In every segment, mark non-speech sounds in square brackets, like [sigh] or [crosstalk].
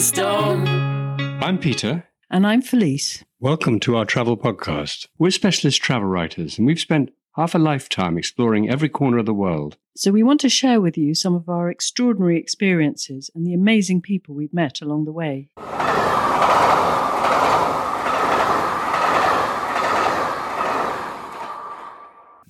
the storm. I'm Peter. And I'm Felice. Welcome to our travel podcast. We're specialist travel writers, and we've spent half a lifetime exploring every corner of the world. So we want to share with you some of our extraordinary experiences and the amazing people we've met along the way.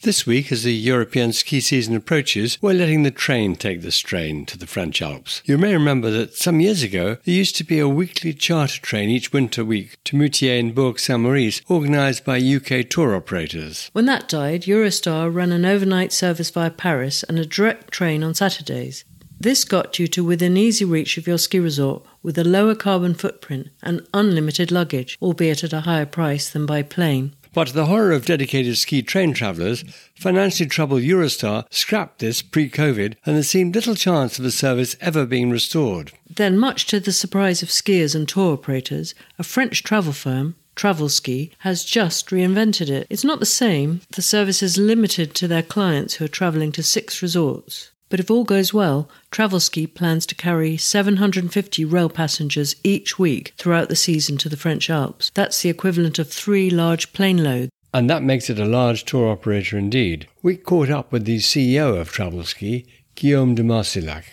This week, as the European ski season approaches, we're letting the train take the strain to the French Alps. You may remember that some years ago, there used to be a weekly charter train each winter week to Moûtiers and Bourg Saint Maurice, organised by UK tour operators. When that died, Eurostar ran an overnight service via Paris and a direct train on Saturdays. This got you to within easy reach of your ski resort with a lower carbon footprint and unlimited luggage, albeit at a higher price than by plane. But to the horror of dedicated ski train travellers, financially troubled Eurostar scrapped this pre COVID and there seemed little chance of the service ever being restored. Then, much to the surprise of skiers and tour operators, a French travel firm, Travelski has just reinvented it. It's not the same. The service is limited to their clients who are travelling to six resorts. But if all goes well, Travelski plans to carry 750 rail passengers each week throughout the season to the French Alps. That's the equivalent of three large plane loads. And that makes it a large tour operator indeed. We caught up with the CEO of Travelski, Guillaume de Marcillac.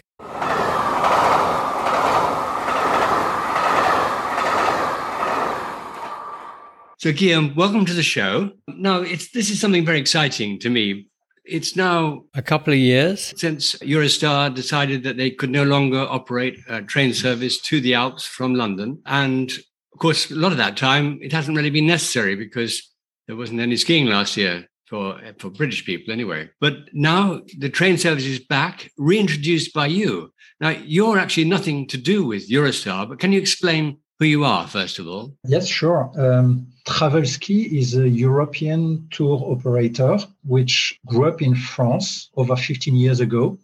So, Guillaume, welcome to the show. Now, it's, this is something very exciting to me it's now a couple of years since Eurostar decided that they could no longer operate a train service to the Alps from London. And of course, a lot of that time, it hasn't really been necessary because there wasn't any skiing last year for, for British people anyway. But now the train service is back, reintroduced by you. Now, you're actually nothing to do with Eurostar, but can you explain who you are, first of all? Yes, sure. Um, Travelski is a European tour operator which grew up in France over 15 years ago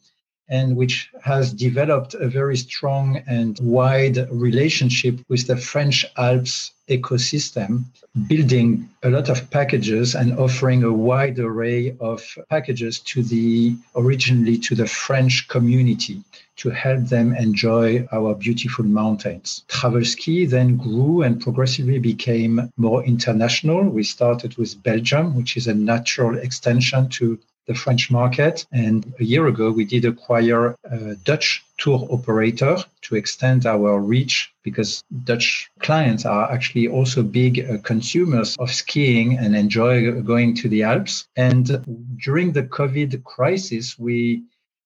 and which has developed a very strong and wide relationship with the French Alps ecosystem, building a lot of packages and offering a wide array of packages to the originally to the French community to help them enjoy our beautiful mountains. Travelski then grew and progressively became more international. We started with Belgium, which is a natural extension to the French market. And a year ago, we did acquire a Dutch tour operator to extend our reach because Dutch clients are actually also big uh, consumers of skiing and enjoy going to the Alps. And during the COVID crisis, we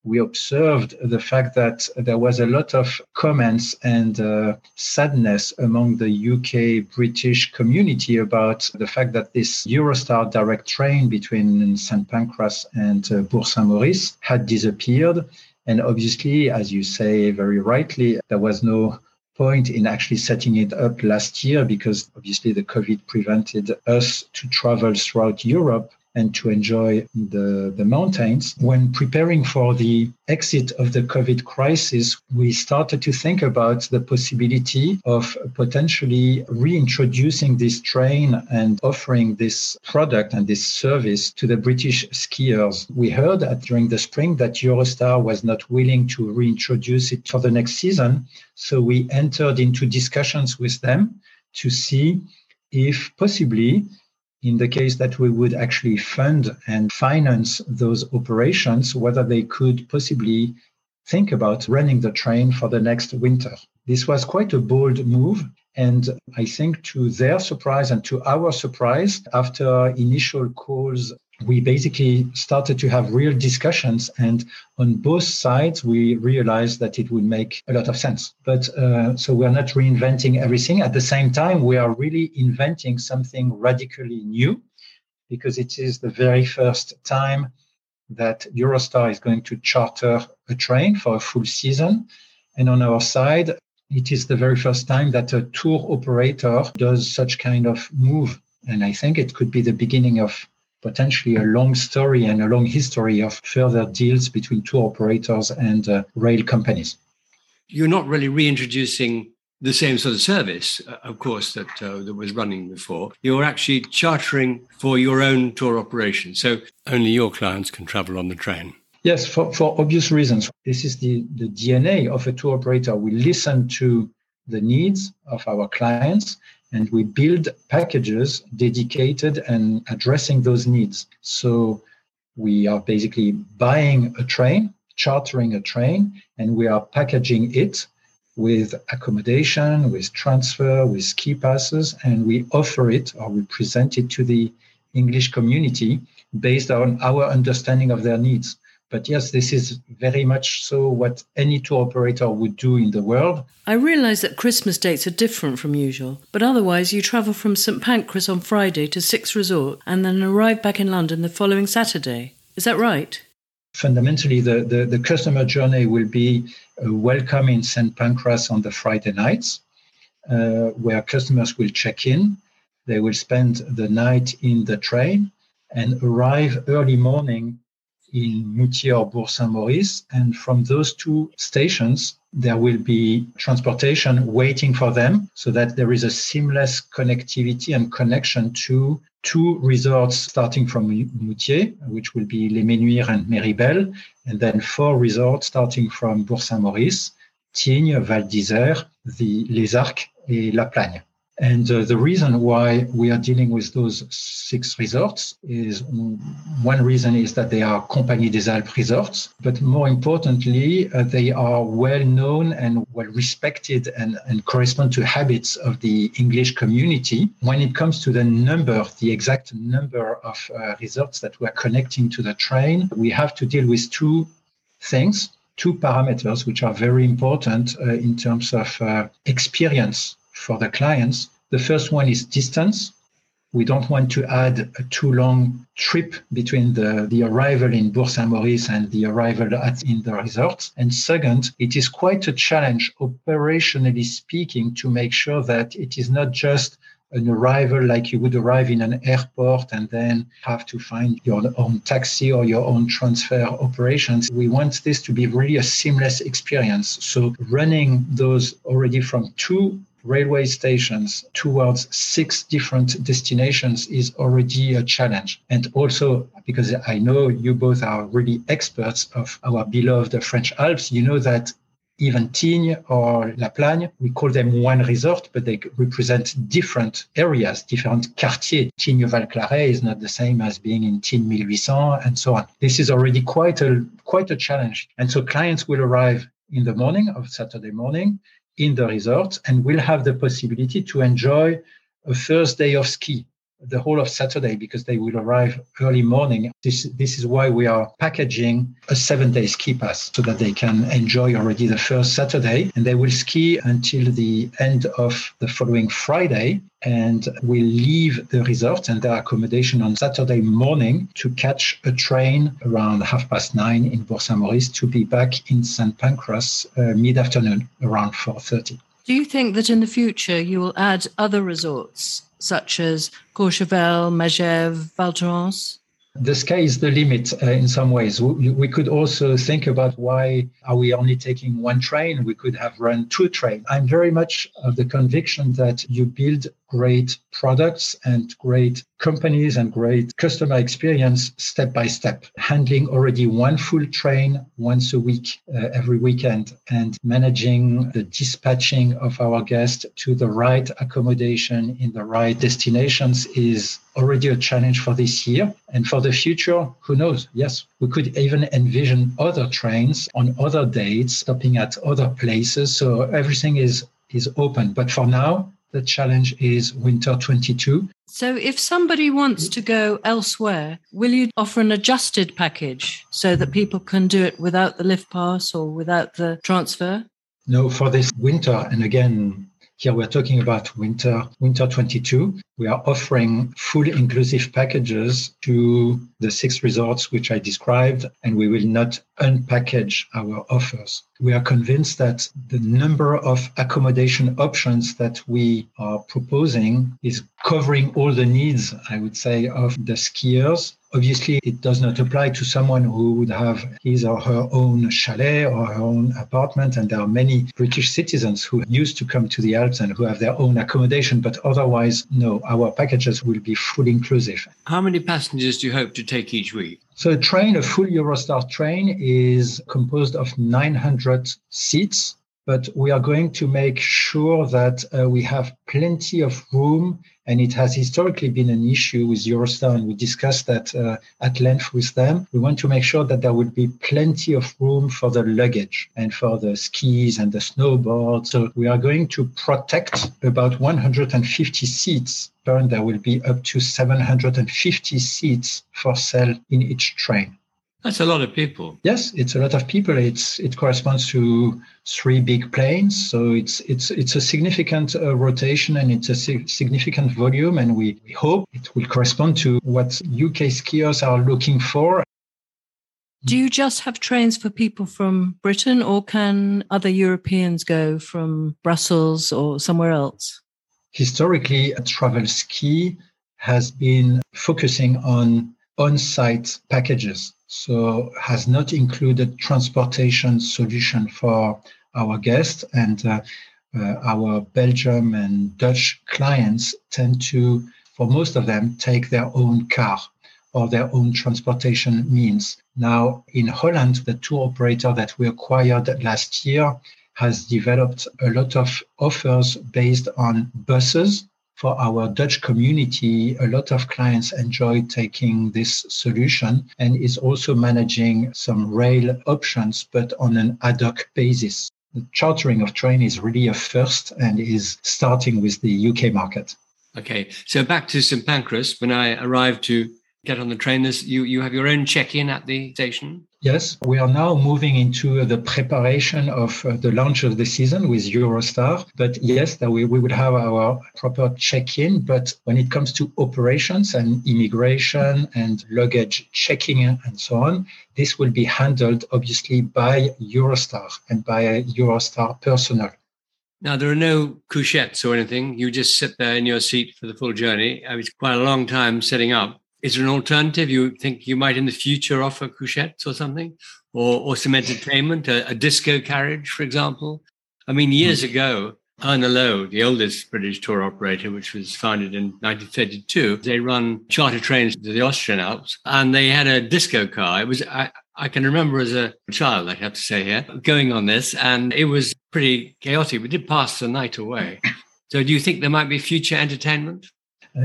we observed the fact that there was a lot of comments and uh, sadness among the UK British community about the fact that this Eurostar direct train between St. Pancras and uh, Bourg Saint Maurice had disappeared. And obviously, as you say very rightly, there was no point in actually setting it up last year because obviously the COVID prevented us to travel throughout Europe and to enjoy the, the mountains. When preparing for the exit of the COVID crisis, we started to think about the possibility of potentially reintroducing this train and offering this product and this service to the British skiers. We heard that during the spring that Eurostar was not willing to reintroduce it for the next season. So we entered into discussions with them to see if possibly in the case that we would actually fund and finance those operations, whether they could possibly think about running the train for the next winter. This was quite a bold move. And I think to their surprise and to our surprise, after initial calls we basically started to have real discussions and on both sides we realized that it would make a lot of sense. But uh, so we're not reinventing everything. At the same time we are really inventing something radically new because it is the very first time that eurostar is going to charter a train for a full season. And on our side it is the very first time that a tour operator does such kind of move. And i think it could be the beginning of potentially a long story and a long history of further deals between tour operators and uh, rail companies. You're not really reintroducing the same sort of service, uh, of course, that uh, that was running before. You're actually chartering for your own tour operation, so only your clients can travel on the train. Yes, for, for obvious reasons. This is the, the DNA of a tour operator. We listen to the needs of our clients and we build packages dedicated and addressing those needs. So we are basically buying a train, chartering a train, and we are packaging it with accommodation, with transfer, with ski passes, and we offer it or we present it to the English community based on our understanding of their needs. But yes, this is very much so what any tour operator would do in the world. I realise that Christmas dates are different from usual, but otherwise you travel from St Pancras on Friday to Six Resort and then arrive back in London the following Saturday. Is that right? Fundamentally, the, the, the customer journey will be uh, welcome in St Pancras on the Friday nights, uh, where customers will check in. They will spend the night in the train and arrive early morning in Moûtiers or Bourg-Saint-Maurice. And from those two stations, there will be transportation waiting for them so that there is a seamless connectivity and connection to two resorts starting from Moûtiers, which will be Les Menuires and Méribel, and then four resorts starting from Bourg-Saint-Maurice, Tignes, Val d'Isère, the Les Arcs, et La Plagne. And uh, the reason why we are dealing with those six resorts is one reason is that they are Compagnie des Alpes resorts, but more importantly, uh, they are well known and well respected and, and correspond to habits of the English community. When it comes to the number, the exact number of uh, resorts that we're connecting to the train, we have to deal with two things, two parameters, which are very important uh, in terms of uh, experience for the clients. The first one is distance. We don't want to add a too long trip between the, the arrival in Bourg-Saint-Maurice and the arrival at in the resort. And second, it is quite a challenge operationally speaking to make sure that it is not just an arrival like you would arrive in an airport and then have to find your own taxi or your own transfer operations. We want this to be really a seamless experience. So running those already from two railway stations towards six different destinations is already a challenge. And also, because I know you both are really experts of our beloved French Alps, you know that even Tignes or La Plagne, we call them one resort, but they represent different areas, different quartiers. Tignes Val Claret is not the same as being in Tignes 1800 and so on. This is already quite a, quite a challenge. And so clients will arrive in the morning of Saturday morning in the resort and will have the possibility to enjoy a first day of ski the whole of Saturday because they will arrive early morning. This, this is why we are packaging a seven day ski pass so that they can enjoy already the first Saturday and they will ski until the end of the following Friday and will leave the resort and their accommodation on Saturday morning to catch a train around half past nine in Bourg-Saint-Maurice to be back in St. Pancras uh, mid-afternoon around 4.30. Do you think that in the future you will add other resorts such as Courchevel, Megève, Val Thorens? The sky is the limit uh, in some ways. We, we, could also think about why are we only taking one train? We could have run two trains. I'm very much of the conviction that you build great products and great companies and great customer experience step by step, handling already one full train once a week, uh, every weekend, and managing the dispatching of our guests to the right accommodation in the right destinations is already a challenge for this year. And for the future, who knows? Yes, we could even envision other trains on other dates, stopping at other places. So everything is is open. But for now, the challenge is winter 22. So, if somebody wants to go elsewhere, will you offer an adjusted package so that people can do it without the lift pass or without the transfer? No, for this winter, and again, here we're talking about winter, winter 22. We are offering full inclusive packages to the six resorts which I described, and we will not unpackage our offers. We are convinced that the number of accommodation options that we are proposing is covering all the needs, I would say, of the skiers Obviously, it does not apply to someone who would have his or her own chalet or her own apartment. And there are many British citizens who used to come to the Alps and who have their own accommodation. But otherwise, no, our packages will be fully inclusive. How many passengers do you hope to take each week? So a train, a full Eurostar train, is composed of 900 seats but we are going to make sure that uh, we have plenty of room. And it has historically been an issue with Eurostar, and we discussed that uh, at length with them. We want to make sure that there would be plenty of room for the luggage and for the skis and the snowboard. So we are going to protect about 150 seats. And there will be up to 750 seats for sale in each train. That's a lot of people. Yes, it's a lot of people. It's it corresponds to three big planes, so it's it's it's a significant uh, rotation and it's a significant volume, and we, we hope it will correspond to what UK skiers are looking for. Do you just have trains for people from Britain, or can other Europeans go from Brussels or somewhere else? Historically, Travelski has been focusing on on-site packages so has not included transportation solution for our guests and uh, uh, our Belgium and Dutch clients tend to, for most of them, take their own car or their own transportation means. Now, in Holland, the tour operator that we acquired last year has developed a lot of offers based on buses for our Dutch community, a lot of clients enjoy taking this solution and is also managing some rail options, but on an ad hoc basis. The chartering of train is really a first and is starting with the UK market. Okay, so back to St Pancras. When I arrived to get on the train, you, you have your own check-in at the station? Yes, we are now moving into the preparation of uh, the launch of the season with Eurostar. But yes, that we, we would have our proper check-in. But when it comes to operations and immigration and luggage checking and so on, this will be handled obviously by Eurostar and by Eurostar personnel. Now, there are no couchettes or anything. You just sit there in your seat for the full journey. It was quite a long time setting up. Is there an alternative you think you might in the future offer couchettes or something, or or some entertainment, a, a disco carriage, for example? I mean, years mm. ago, Erna Low, the oldest British tour operator, which was founded in 1932, they run charter trains to the Austrian Alps, and they had a disco car. It was I, I can remember as a child, I have to say here, going on this, and it was pretty chaotic. We did pass the night away. [laughs] So, do you think there might be future entertainment?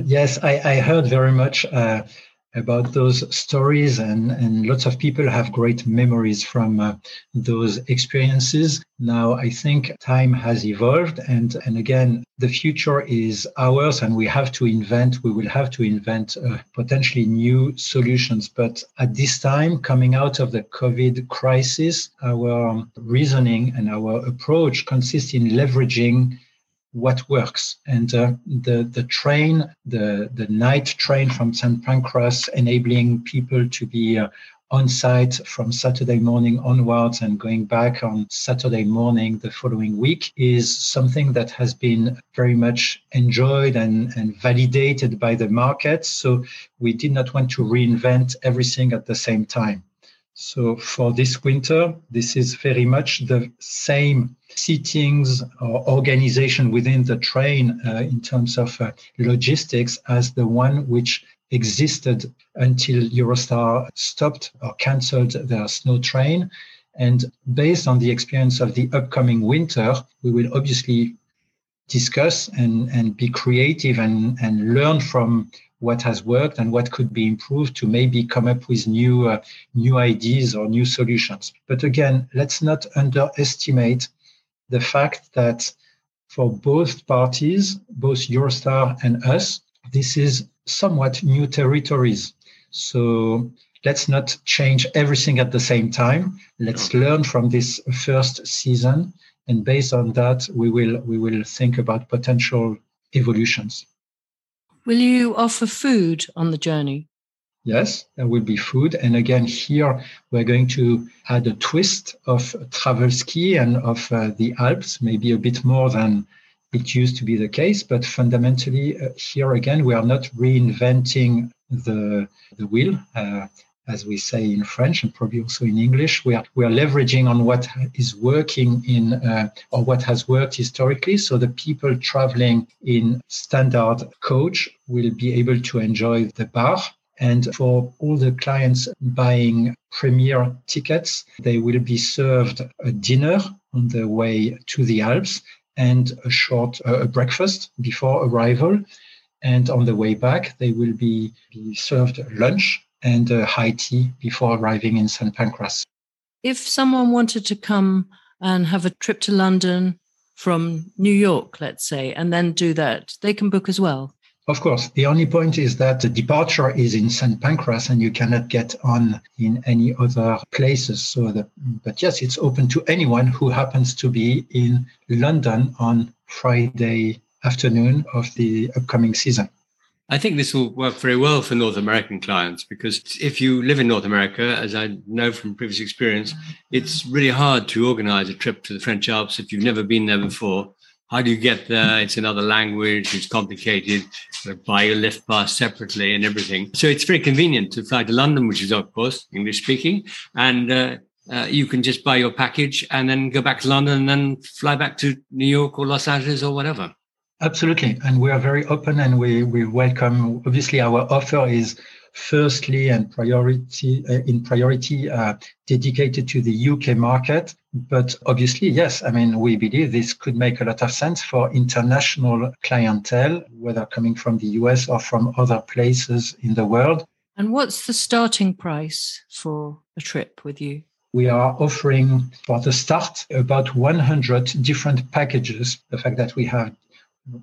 Yes, I, I, heard very much uh, about those stories, and, and lots of people have great memories from uh, those experiences. Now, I think time has evolved, and, and again, the future is ours, and we have to invent, we will have to invent uh, potentially new solutions. But at this time, coming out of the COVID crisis, our reasoning and our approach consists in leveraging what works. And uh, the the train, the the night train from St Pancras, enabling people to be uh, on site from Saturday morning onwards and going back on Saturday morning the following week is something that has been very much enjoyed and, and validated by the market. So we did not want to reinvent everything at the same time. So for this winter, this is very much the same seatings or organization within the train uh, in terms of uh, logistics as the one which existed until Eurostar stopped or cancelled their snow train. And based on the experience of the upcoming winter, we will obviously discuss and, and be creative and, and learn from what has worked and what could be improved to maybe come up with new uh, new ideas or new solutions. But again, let's not underestimate the fact that for both parties, both Eurostar and us, this is somewhat new territories. So let's not change everything at the same time. Let's learn from this first season, and based on that, we will we will think about potential evolutions. Will you offer food on the journey? Yes, there will be food. And again, here we're going to add a twist of Travelski and of uh, the Alps, maybe a bit more than it used to be the case. But fundamentally, uh, here again, we are not reinventing the, the wheel. Uh, as we say in French and probably also in English. We are, we are leveraging on what is working in uh, or what has worked historically. So the people traveling in standard coach will be able to enjoy the bar. And for all the clients buying premier tickets, they will be served a dinner on the way to the Alps and a short uh, breakfast before arrival. And on the way back, they will be, be served lunch and uh, high tea before arriving in St. Pancras. If someone wanted to come and have a trip to London from New York, let's say, and then do that, they can book as well. Of course. The only point is that the departure is in St. Pancras and you cannot get on in any other places. So, the, but yes, it's open to anyone who happens to be in London on Friday afternoon of the upcoming season. I think this will work very well for North American clients because if you live in North America, as I know from previous experience, it's really hard to organize a trip to the French Alps if you've never been there before how do you get there? It's another language. It's complicated. You buy your lift pass separately and everything. So it's very convenient to fly to London, which is of course English speaking, and uh, uh, you can just buy your package and then go back to London and then fly back to New York or Los Angeles or whatever. Absolutely, and we are very open and we we welcome. Obviously, our offer is firstly and priority uh, in priority uh, dedicated to the UK market. But obviously, yes, I mean, we believe this could make a lot of sense for international clientele, whether coming from the US or from other places in the world. And what's the starting price for a trip with you? we are offering for the start about 100 different packages. The fact that we have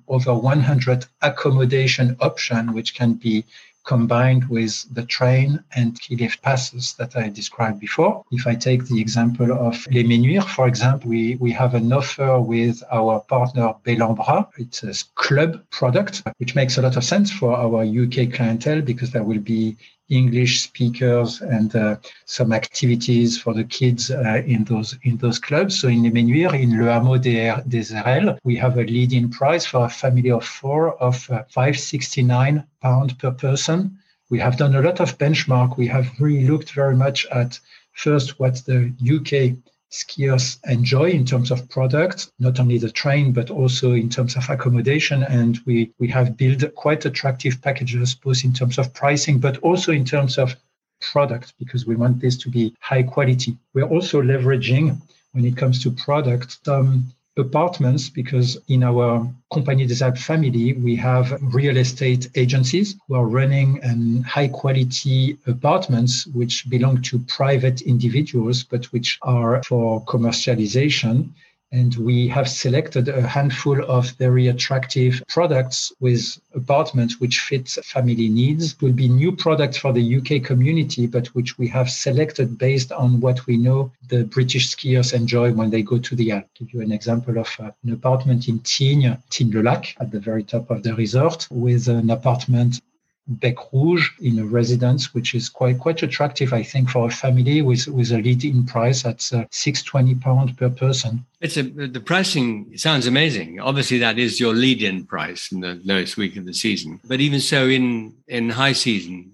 over 100 accommodation option, which can be combined with the train and key lift passes that I described before. If I take the example of Les Menuires, for example, we, we have an offer with our partner Belambra. It's a club product, which makes a lot of sense for our UK clientele because there will be English speakers and uh, some activities for the kids uh, in those in those clubs. So in Les Menuires, in Le Hameau des Airelles, we have a leading price for a family of four of uh, 569 pound per person. We have done a lot of benchmark. We have really looked very much at first what the UK skiers enjoy in terms of product, not only the train, but also in terms of accommodation. And we, we have built quite attractive packages, both in terms of pricing, but also in terms of product, because we want this to be high quality. We're also leveraging, when it comes to product, some apartments because in our Compagnie des Alpes family, we have real estate agencies who are running and high quality apartments which belong to private individuals, but which are for commercialization. And we have selected a handful of very attractive products with apartments which fit family needs. It will be new products for the UK community, but which we have selected based on what we know the British skiers enjoy when they go to the Alps. Give you an example of uh, an apartment in Tignes, Tignes-le-Lac, at the very top of the resort, with an apartment Bec Rouge in a residence, which is quite quite attractive, I think, for a family with with a lead-in price at uh, six twenty pounds per person. It's a the pricing sounds amazing. Obviously, that is your lead-in price in the lowest week of the season. But even so, in in high season,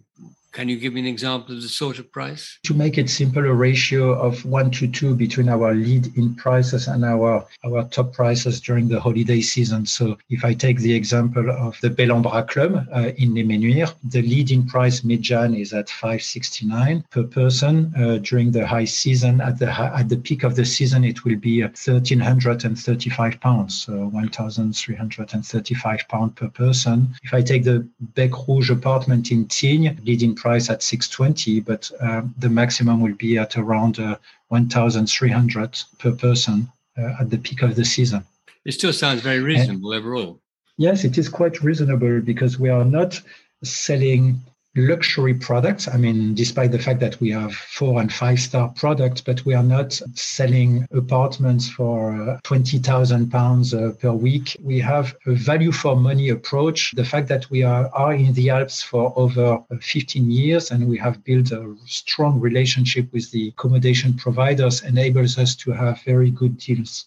can you give me an example of the sort of price? To make it simple, a ratio of one to two between our lead in prices and our, our top prices during the holiday season. So if I take the example of the Belambra Club uh, in Les Menuires, the lead in price mid-Jan is at 569 per person. Uh, during the high season, at the at the peak of the season, it will be 1,335 pounds, so 1,335 pounds per person. If I take the Bec Rouge apartment in Tignes, leading price price at 620, but um, the maximum will be at around uh, 1,300 per person uh, at the peak of the season. It still sounds very reasonable and, overall. Yes, it is quite reasonable because we are not selling luxury products. I mean, despite the fact that we have four and five star products, but we are not selling apartments for uh, 20,000 pounds uh, per week. We have a value for money approach. The fact that we are, are in the Alps for over uh, 15 years and we have built a strong relationship with the accommodation providers enables us to have very good deals.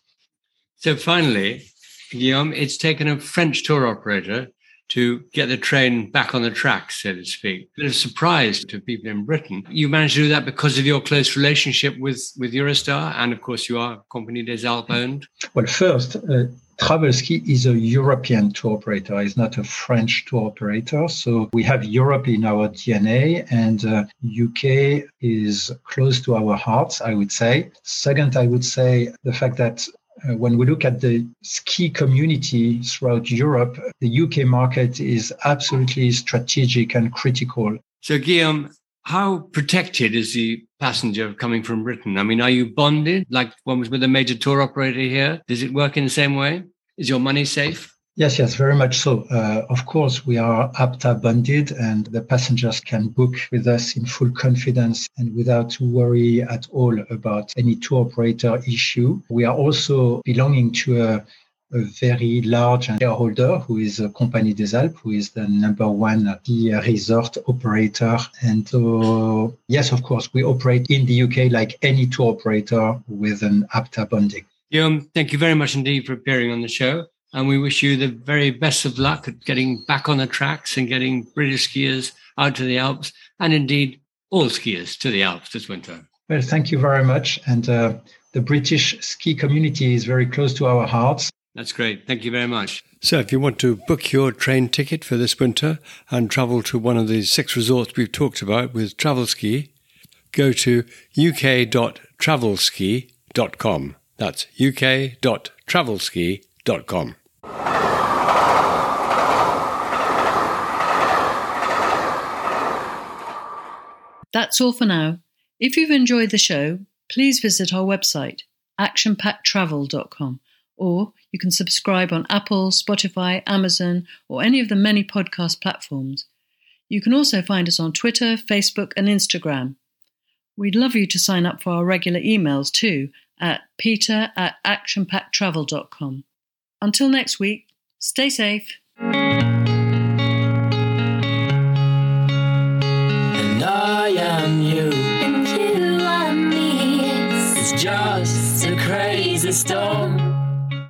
So finally, Guillaume, it's taken a French tour operator to get the train back on the track, so to speak. A Bit of surprise to people in Britain. You managed to do that because of your close relationship with, with Eurostar, and of course, you are Compagnie des Alpes owned. Well, first, uh, Travelski is a European tour operator. It's not a French tour operator. So we have Europe in our DNA and uh, UK is close to our hearts, I would say. Second, I would say the fact that uh, when we look at the ski community throughout Europe, the UK market is absolutely strategic and critical. So, Guillaume, how protected is the passenger coming from Britain? I mean, are you bonded like one was with a major tour operator here? Does it work in the same way? Is your money safe? Yes, yes, very much so. Uh, of course, we are ABTA bonded and the passengers can book with us in full confidence and without worry at all about any tour operator issue. We are also belonging to a, a very large shareholder who is a Compagnie des Alpes, who is the number one ski resort operator. And so, yes, of course, we operate in the UK like any tour operator with an ABTA bonding. Guillaume, thank you very much indeed for appearing on the show. And we wish you the very best of luck at getting back on the tracks and getting British skiers out to the Alps and indeed all skiers to the Alps this winter. Well, thank you very much. And uh, the British ski community is very close to our hearts. That's great. Thank you very much. So, if you want to book your train ticket for this winter and travel to one of the six resorts we've talked about with Travelski, go to uk.travelski.com. That's uk.travelski.com. That's all for now. If you've enjoyed the show, please visit our website, actionpacktravel.com, or you can subscribe on Apple, Spotify, Amazon, or any of the many podcast platforms. You can also find us on Twitter, Facebook, and Instagram. We'd love you to sign up for our regular emails too at peter at actionpacktravel.com. Until next week, stay safe. And I am you. And you are me. It's just a crazy storm.